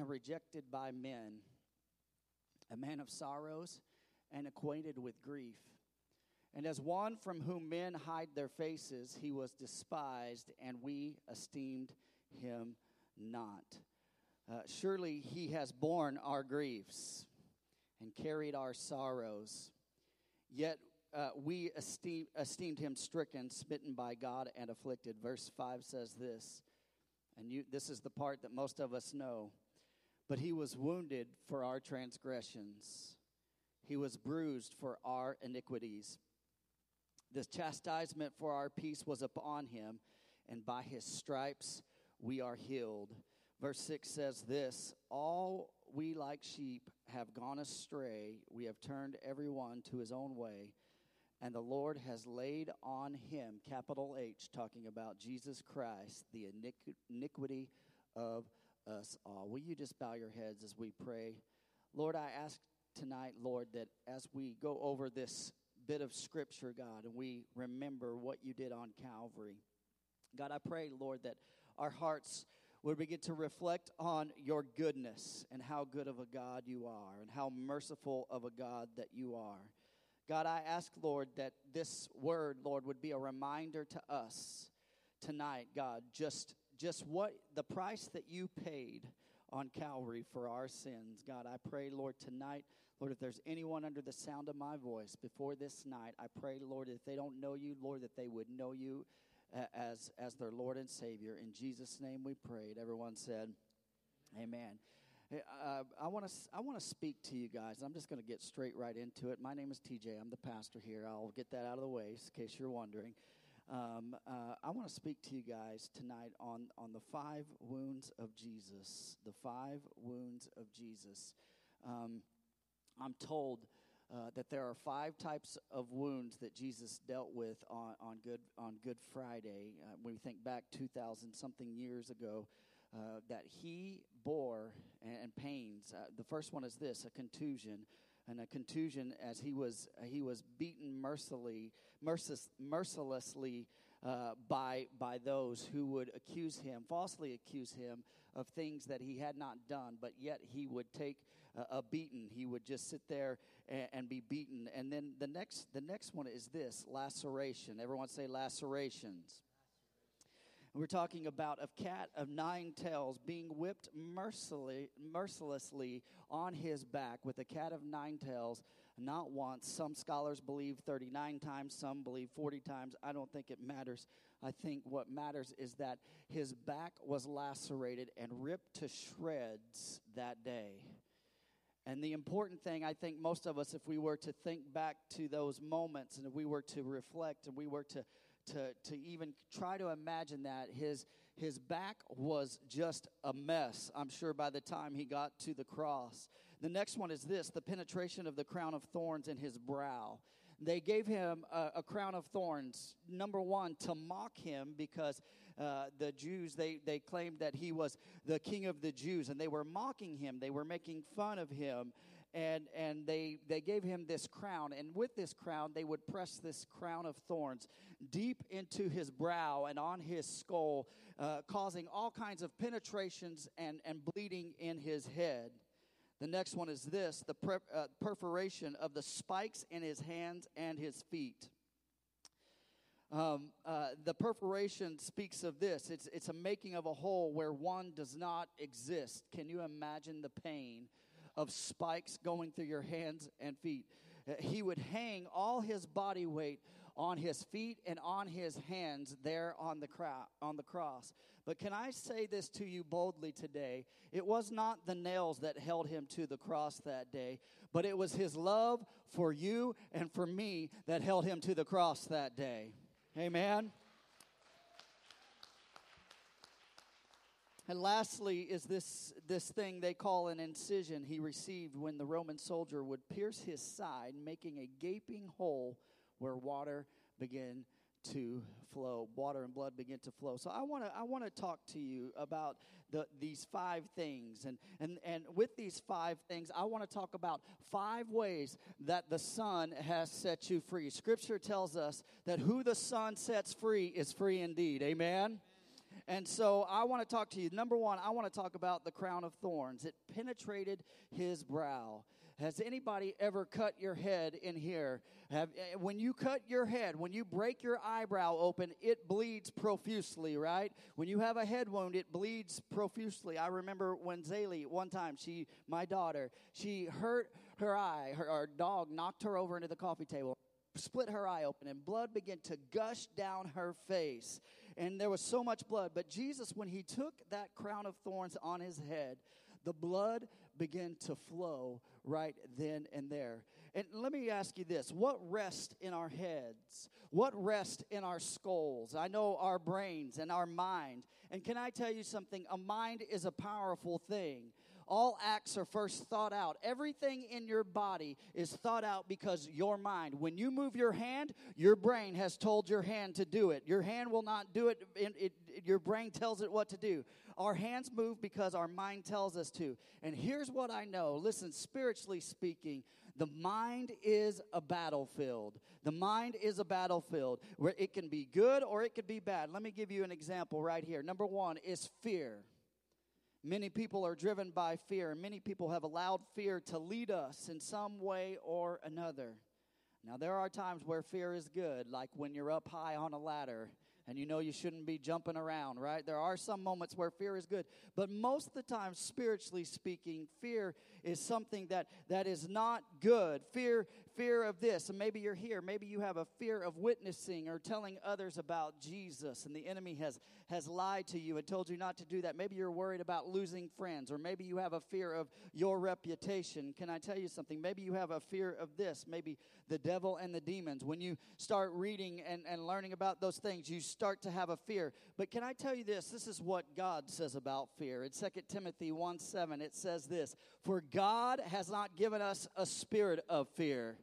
and rejected by men, a man of sorrows and acquainted with grief. And as one from whom men hide their faces, he was despised, and we esteemed him not. Uh, surely he has borne our griefs and carried our sorrows. Yet uh, we esteem, esteemed him stricken, smitten by God, and afflicted. Verse 5 says this, and you, this is the part that most of us know. But he was wounded for our transgressions, he was bruised for our iniquities. The chastisement for our peace was upon him, and by his stripes we are healed. Verse 6 says this All we like sheep have gone astray, we have turned everyone to his own way and the Lord has laid on him, capital H, talking about Jesus Christ, the iniquity of us all. Will you just bow your heads as we pray? Lord, I ask tonight, Lord, that as we go over this bit of scripture, God, and we remember what you did on Calvary, God, I pray, Lord, that our hearts would begin to reflect on your goodness and how good of a God you are and how merciful of a God that you are. God, I ask, Lord, that this word, Lord, would be a reminder to us tonight, God, just, just what the price that you paid on Calvary for our sins. God, I pray, Lord, tonight, Lord, if there's anyone under the sound of my voice before this night, I pray, Lord, if they don't know you, Lord, that they would know you as, as their Lord and Savior. In Jesus' name we prayed. Everyone said, Amen. Uh, I want to I want to speak to you guys. I'm just going to get straight right into it. My name is TJ. I'm the pastor here. I'll get that out of the way in case you're wondering. Um, uh, I want to speak to you guys tonight on on the five wounds of Jesus. The five wounds of Jesus. Um, I'm told. Uh, that there are five types of wounds that Jesus dealt with on, on Good on Good Friday. Uh, when we think back 2,000 something years ago, uh, that he bore and, and pains. Uh, the first one is this: a contusion, and a contusion as he was he was beaten mercilessly, merciless, mercilessly uh, by by those who would accuse him, falsely accuse him of things that he had not done, but yet he would take a, a beating. He would just sit there and, and, be beaten. And then the next the next one is this laceration. Everyone say lacerations. We're talking about a cat of nine tails being whipped mercilessly, mercilessly on his back with a cat of nine tails, not once. Some scholars believe 39 times, some believe 40 times. I don't think it matters. I think what matters is that his back was lacerated and ripped to shreds that day. And the important thing, I think most of us, if we were to think back to those moments and if we were to reflect and we were to to, to even try to imagine that. His, his back was just a mess, I'm sure, by the time he got to the cross. The next one is this the penetration of the crown of thorns in his brow. They gave him a, a crown of thorns, number one, to mock him because uh, the Jews, they, they claimed that he was the king of the Jews, and they were mocking him. They were making fun of him and and they they gave him this crown and with this crown they would press this crown of thorns deep into his brow and on his skull uh, causing all kinds of penetrations and and bleeding in his head. The next one is this the pre- uh, perforation of the spikes in his hands and his feet. Um, uh, the perforation speaks of this. It's, it's a making of a hole where one does not exist. Can you imagine the pain of spikes going through your hands and feet. Uh, he would hang all his body weight on his feet and on his hands there on the, on the cross. But can I say this to you boldly today? It was not the nails that held him to the cross that day, but it was his love for you and for me that held him to the cross that day. Amen. And lastly, is this, this thing they call an incision he received when the Roman soldier would pierce his side, making a gaping hole where water began to flow water and blood begin to flow. So i want to i want to talk to you about the, these five things. And and and with these five things i want to talk about five ways that the son has set you free. Scripture tells us that who the son sets free is free indeed. Amen And so I want to talk to you. Number one, I want to talk about the crown of thorns. It penetrated his brow. Has anybody ever cut your head in here? Have, eh, when you cut your head, when you break your eyebrow open, it bleeds profusely, right? When you have a head wound, it bleeds profusely. I remember when Zaylee, one time, she, my daughter, she hurt her eye. Her, our dog knocked her over into the coffee table, split her eye open, and blood began to gush down her face. And there was so much blood. But Jesus, when he took that crown of thorns on his head, the blood began to flow right then and there. And let me ask you this what rests in our heads? What rests in our skulls? I know our brains and our mind. And can I tell you something? A mind is a powerful thing. All acts are first thought out. Everything in your body is thought out because your mind. When you move your hand, your brain has told your hand to do it. Your hand will not do it, it, it your brain tells it what to do. Our hands move because our mind tells us to. And here's what I know listen, spiritually speaking, the mind is a battlefield. The mind is a battlefield where it can be good or it could be bad. Let me give you an example right here. Number one is fear. Many people are driven by fear. and Many people have allowed fear to lead us in some way or another. Now, there are times where fear is good, like when you're up high on a ladder and you know you shouldn't be jumping around, right? There are some moments where fear is good, but most of the time, spiritually speaking, fear is something that, that is not good. Fear, fear of this, and maybe you're here, maybe you have a fear of witnessing or telling others about Jesus, and the enemy has, has lied to you and told you not to do that. Maybe you're worried about losing friends, or maybe you have a fear of your reputation. Can I tell you something? Maybe you have a fear of this, maybe the devil and the demons. When you start reading and, and learning about those things, you start to have a fear. But can I tell you this? This is what God says about fear. In 2 Timothy 1 7, it says this For God has not given us a spirit of fear.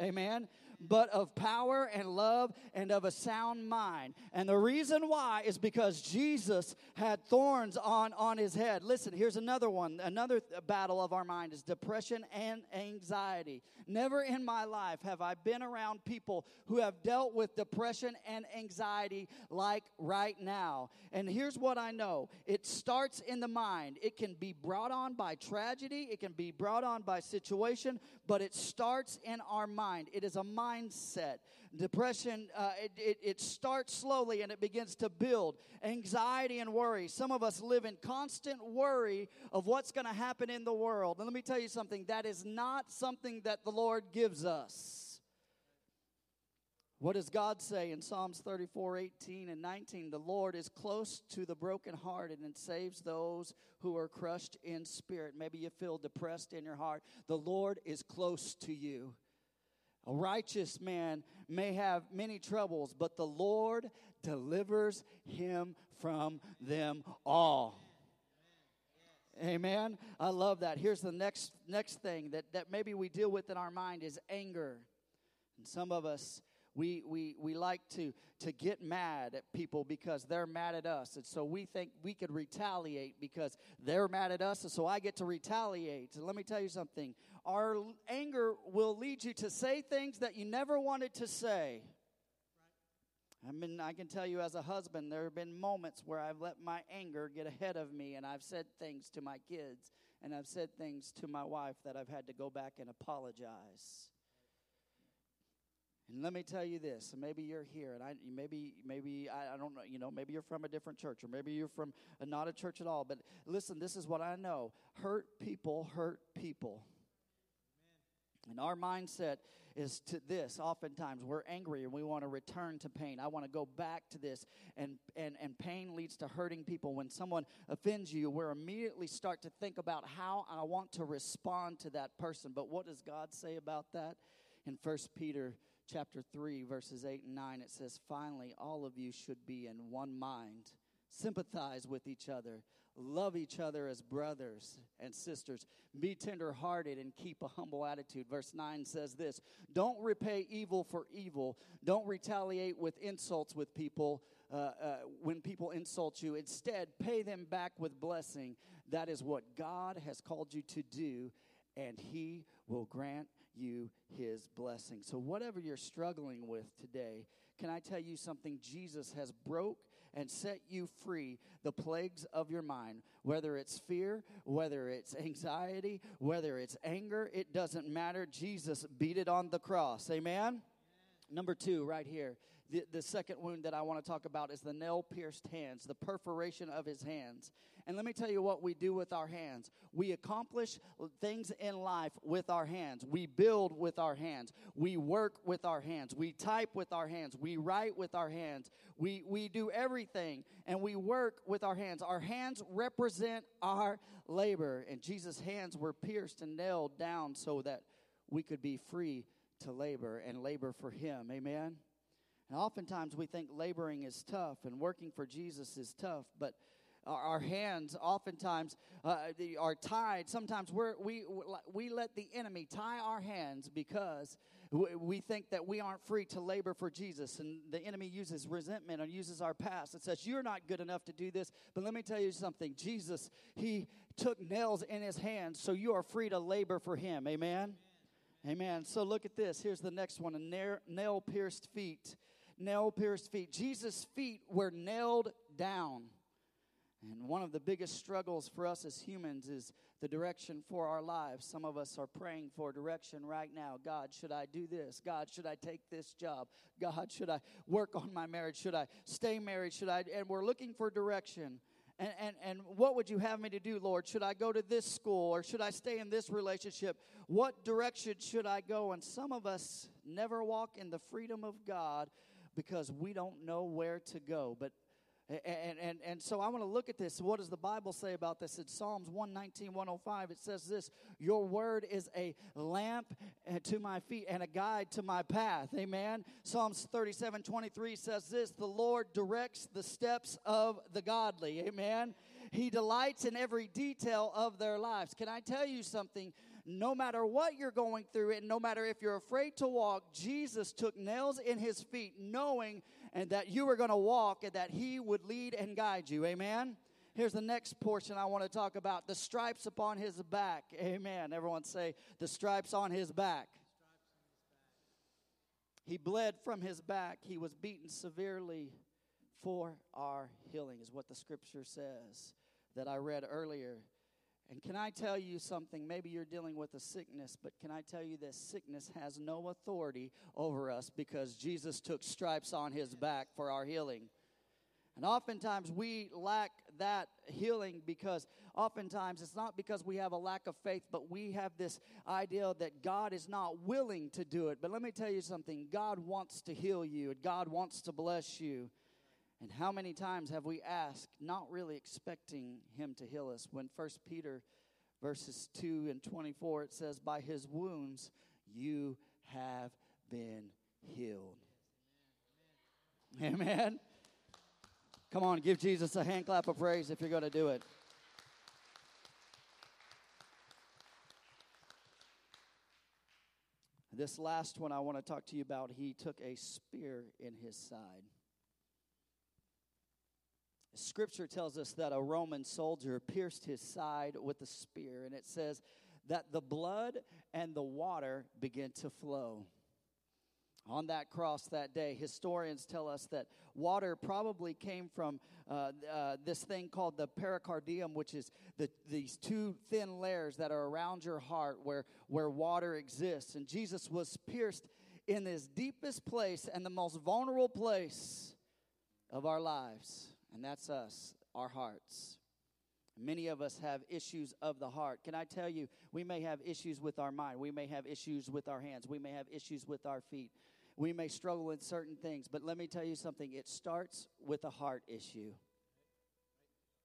Amen but of power and love and of a sound mind. And the reason why is because Jesus had thorns on, on his head. Listen, here's another one. Another battle of our mind is depression and anxiety. Never in my life have I been around people who have dealt with depression and anxiety like right now. And here's what I know it starts in the mind. It can be brought on by tragedy, it can be brought on by situation, but it starts in our mind. It is a mindset. Depression, uh, it, it, it starts slowly and it begins to build. Anxiety and worry. Some of us live in constant worry of what's going to happen in the world. And let me tell you something that is not something that the Lord gives us. What does God say in Psalms 34 18 and 19? The Lord is close to the brokenhearted and saves those who are crushed in spirit. Maybe you feel depressed in your heart. The Lord is close to you. A righteous man may have many troubles, but the Lord delivers him from them all. Amen. I love that. Here's the next next thing that, that maybe we deal with in our mind is anger. And some of us we, we, we like to, to get mad at people because they're mad at us. And so we think we could retaliate because they're mad at us. And so I get to retaliate. And let me tell you something our anger will lead you to say things that you never wanted to say. I mean, I can tell you as a husband, there have been moments where I've let my anger get ahead of me and I've said things to my kids and I've said things to my wife that I've had to go back and apologize. And let me tell you this, maybe you're here, and I maybe maybe I, I, don't know, you know, maybe you're from a different church, or maybe you're from a, not a church at all. But listen, this is what I know: hurt people hurt people. And our mindset is to this. Oftentimes, we're angry and we want to return to pain. I want to go back to this, and and and pain leads to hurting people. When someone offends you, we immediately start to think about how I want to respond to that person. But what does God say about that? In First Peter chapter 3, verses 8 and 9, it says, Finally, all of you should be in one mind, sympathize with each other, love each other as brothers and sisters, be tenderhearted, and keep a humble attitude. Verse 9 says this Don't repay evil for evil, don't retaliate with insults with people. Uh, uh, when people insult you, instead pay them back with blessing. That is what God has called you to do, and He will grant you his blessing. So, whatever you're struggling with today, can I tell you something? Jesus has broke and set you free the plagues of your mind. Whether it's fear, whether it's anxiety, whether it's anger, it doesn't matter. Jesus beat it on the cross. Amen? Number two, right here. The, the second wound that I want to talk about is the nail pierced hands, the perforation of his hands. And let me tell you what we do with our hands. We accomplish things in life with our hands. We build with our hands. We work with our hands. We type with our hands. We write with our hands. We, we do everything and we work with our hands. Our hands represent our labor. And Jesus' hands were pierced and nailed down so that we could be free to labor and labor for Him. Amen? And oftentimes we think laboring is tough and working for Jesus is tough, but our hands oftentimes uh, are tied. Sometimes we we let the enemy tie our hands because we think that we aren't free to labor for Jesus, and the enemy uses resentment and uses our past and says, "You're not good enough to do this." But let me tell you something: Jesus, He took nails in His hands, so you are free to labor for Him. Amen. Amen. Amen. So look at this. Here's the next one: a nail pierced feet. Nail pierced feet. Jesus' feet were nailed down. And one of the biggest struggles for us as humans is the direction for our lives. Some of us are praying for direction right now. God, should I do this? God, should I take this job? God, should I work on my marriage? Should I stay married? Should I? And we're looking for direction. And, and, and what would you have me to do, Lord? Should I go to this school or should I stay in this relationship? What direction should I go? And some of us never walk in the freedom of God because we don't know where to go. But and, and, and so I want to look at this. What does the Bible say about this? In Psalms 119, 105, it says this Your word is a lamp uh, to my feet and a guide to my path. Amen. Psalms 37, 23 says this The Lord directs the steps of the godly. Amen. He delights in every detail of their lives. Can I tell you something? No matter what you're going through, and no matter if you're afraid to walk, Jesus took nails in his feet, knowing and that you were going to walk and that he would lead and guide you. Amen. Here's the next portion I want to talk about the stripes upon his back. Amen. Everyone say, the stripes on his back. He bled from his back. He was beaten severely for our healing, is what the scripture says that I read earlier. And can I tell you something? Maybe you're dealing with a sickness, but can I tell you this sickness has no authority over us because Jesus took stripes on his back for our healing. And oftentimes we lack that healing because oftentimes it's not because we have a lack of faith, but we have this idea that God is not willing to do it. But let me tell you something God wants to heal you, God wants to bless you. And how many times have we asked, not really expecting him to heal us? When First Peter verses 2 and 24, it says, By his wounds you have been healed. Amen. Amen. Come on, give Jesus a hand clap of praise if you're going to do it. This last one I want to talk to you about, he took a spear in his side. Scripture tells us that a Roman soldier pierced his side with a spear, and it says that the blood and the water began to flow. On that cross that day, historians tell us that water probably came from uh, uh, this thing called the pericardium, which is the, these two thin layers that are around your heart where, where water exists. And Jesus was pierced in this deepest place and the most vulnerable place of our lives and that's us, our hearts. Many of us have issues of the heart. Can I tell you, we may have issues with our mind. We may have issues with our hands. We may have issues with our feet. We may struggle with certain things. But let me tell you something it starts with a heart issue.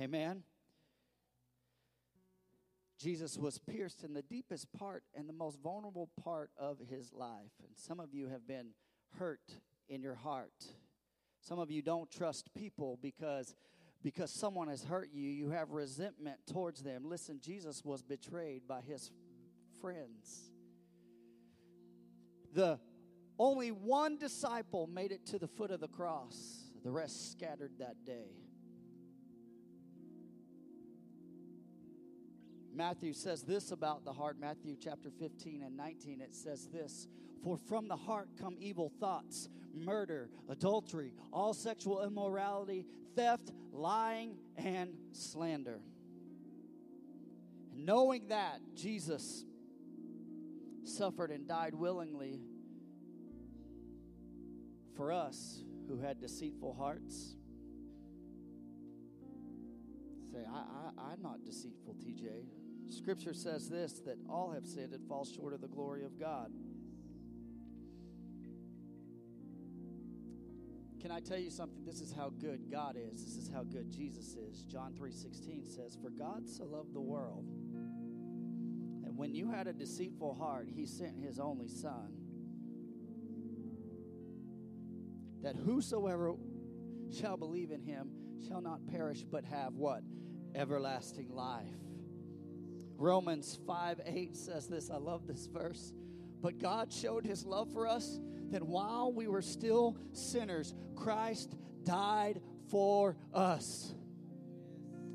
Amen? Jesus was pierced in the deepest part and the most vulnerable part of his life. And some of you have been hurt in your heart. Some of you don't trust people because because someone has hurt you, you have resentment towards them. Listen, Jesus was betrayed by his friends. The only one disciple made it to the foot of the cross. The rest scattered that day. Matthew says this about the heart. Matthew chapter 15 and 19, it says this For from the heart come evil thoughts, murder, adultery, all sexual immorality, theft, lying, and slander. And knowing that Jesus suffered and died willingly for us who had deceitful hearts. Say, I, I, I'm not deceitful, TJ. Scripture says this that all have sinned and fall short of the glory of God. Can I tell you something? This is how good God is. This is how good Jesus is. John 3:16 says, "For God so loved the world, and when you had a deceitful heart, he sent his only son, that whosoever shall believe in him shall not perish but have what? Everlasting life." Romans 5 8 says this. I love this verse. But God showed his love for us that while we were still sinners, Christ died for us.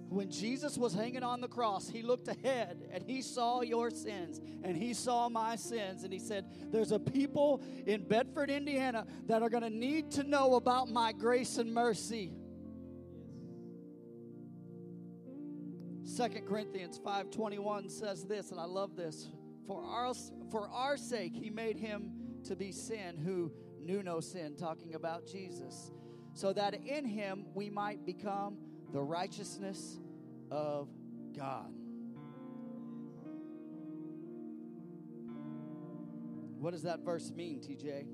When Jesus was hanging on the cross, he looked ahead and he saw your sins and he saw my sins. And he said, There's a people in Bedford, Indiana that are going to need to know about my grace and mercy. Second Corinthians 5:21 says this and I love this for our for our sake he made him to be sin who knew no sin talking about Jesus so that in him we might become the righteousness of God. What does that verse mean, TJ?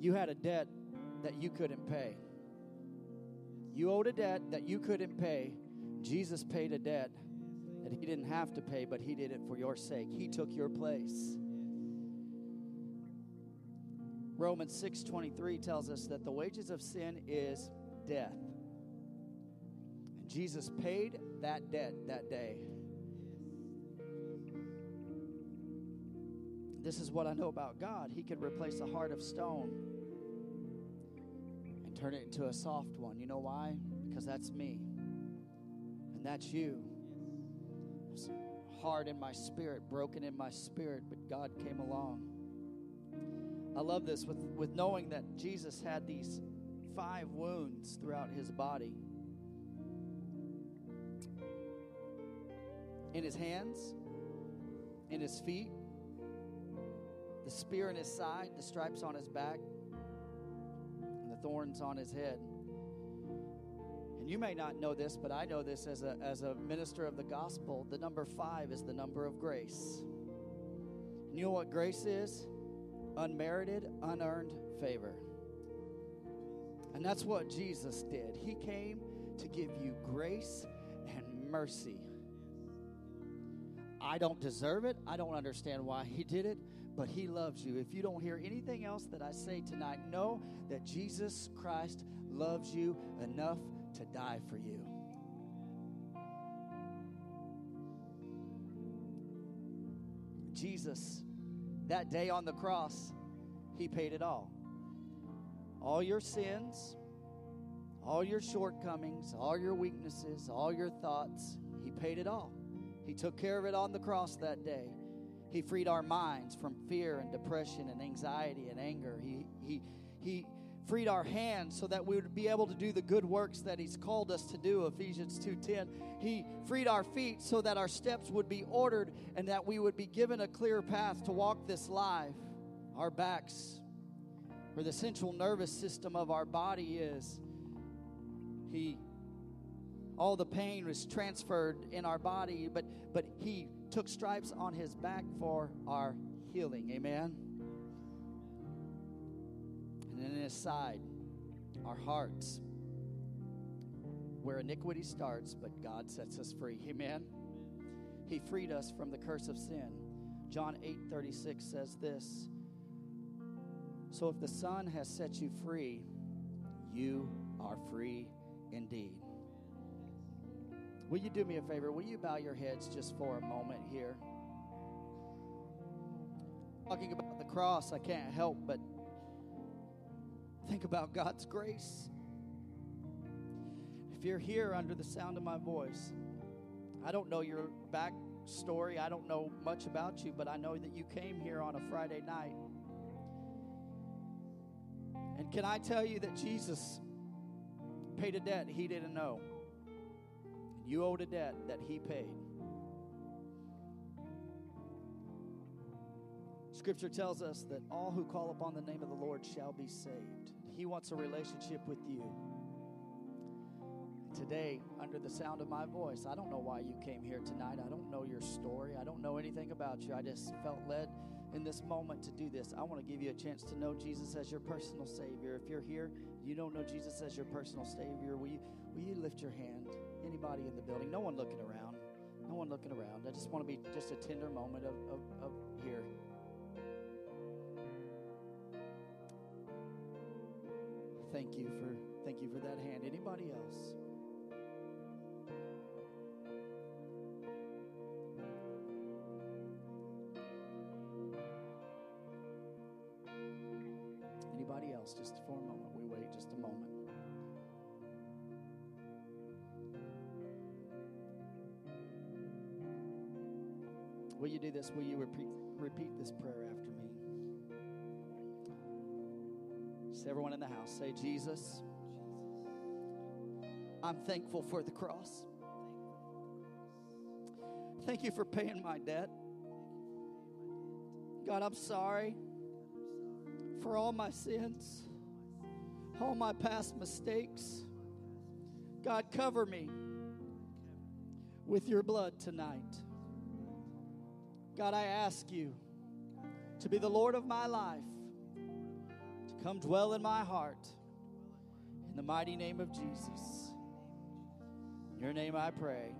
You had a debt that you couldn't pay. You owed a debt that you couldn't pay. Jesus paid a debt that he didn't have to pay, but he did it for your sake. He took your place. Romans 6:23 tells us that the wages of sin is death. And Jesus paid that debt that day. This is what I know about God. He can replace a heart of stone and turn it into a soft one. You know why? Because that's me. And that's you. Hard in my spirit, broken in my spirit, but God came along. I love this with, with knowing that Jesus had these five wounds throughout his body. In his hands, in his feet, the spear in his side, the stripes on his back, and the thorns on his head. And you may not know this, but I know this as a, as a minister of the gospel. The number five is the number of grace. And you know what grace is? Unmerited, unearned favor. And that's what Jesus did. He came to give you grace and mercy. I don't deserve it. I don't understand why he did it, but He loves you. If you don't hear anything else that I say tonight, know that Jesus Christ loves you enough to die for you. Jesus, that day on the cross, He paid it all. All your sins, all your shortcomings, all your weaknesses, all your thoughts, He paid it all. He took care of it on the cross that day. He freed our minds from fear and depression and anxiety and anger. He, he, he freed our hands so that we would be able to do the good works that he's called us to do ephesians 2.10 he freed our feet so that our steps would be ordered and that we would be given a clear path to walk this life our backs where the central nervous system of our body is he all the pain was transferred in our body but but he took stripes on his back for our healing. Amen. And then in his side, our hearts, where iniquity starts, but God sets us free. Amen. He freed us from the curse of sin. John 8 36 says this So if the Son has set you free, you are free indeed. Will you do me a favor? Will you bow your heads just for a moment here? Talking about the cross, I can't help but think about God's grace. If you're here under the sound of my voice I don't know your back story. I don't know much about you, but I know that you came here on a Friday night. And can I tell you that Jesus paid a debt he didn't know? You owed a debt that he paid. Scripture tells us that all who call upon the name of the Lord shall be saved. He wants a relationship with you. Today, under the sound of my voice, I don't know why you came here tonight. I don't know your story. I don't know anything about you. I just felt led in this moment to do this. I want to give you a chance to know Jesus as your personal Savior. If you're here, you don't know Jesus as your personal Savior, will you, will you lift your hand? Anybody in the building? No one looking around. No one looking around. I just want to be just a tender moment of, of, of here. Thank you for thank you for that hand. Anybody else? Anybody else? Just for a moment. We wait just a moment. Will you do this? Will you repeat, repeat this prayer after me? Just everyone in the house say, Jesus, I'm thankful for the cross. Thank you for paying my debt. God, I'm sorry for all my sins, all my past mistakes. God, cover me with your blood tonight. God, I ask you to be the Lord of my life, come dwell in my heart. In the mighty name of Jesus. In your name I pray.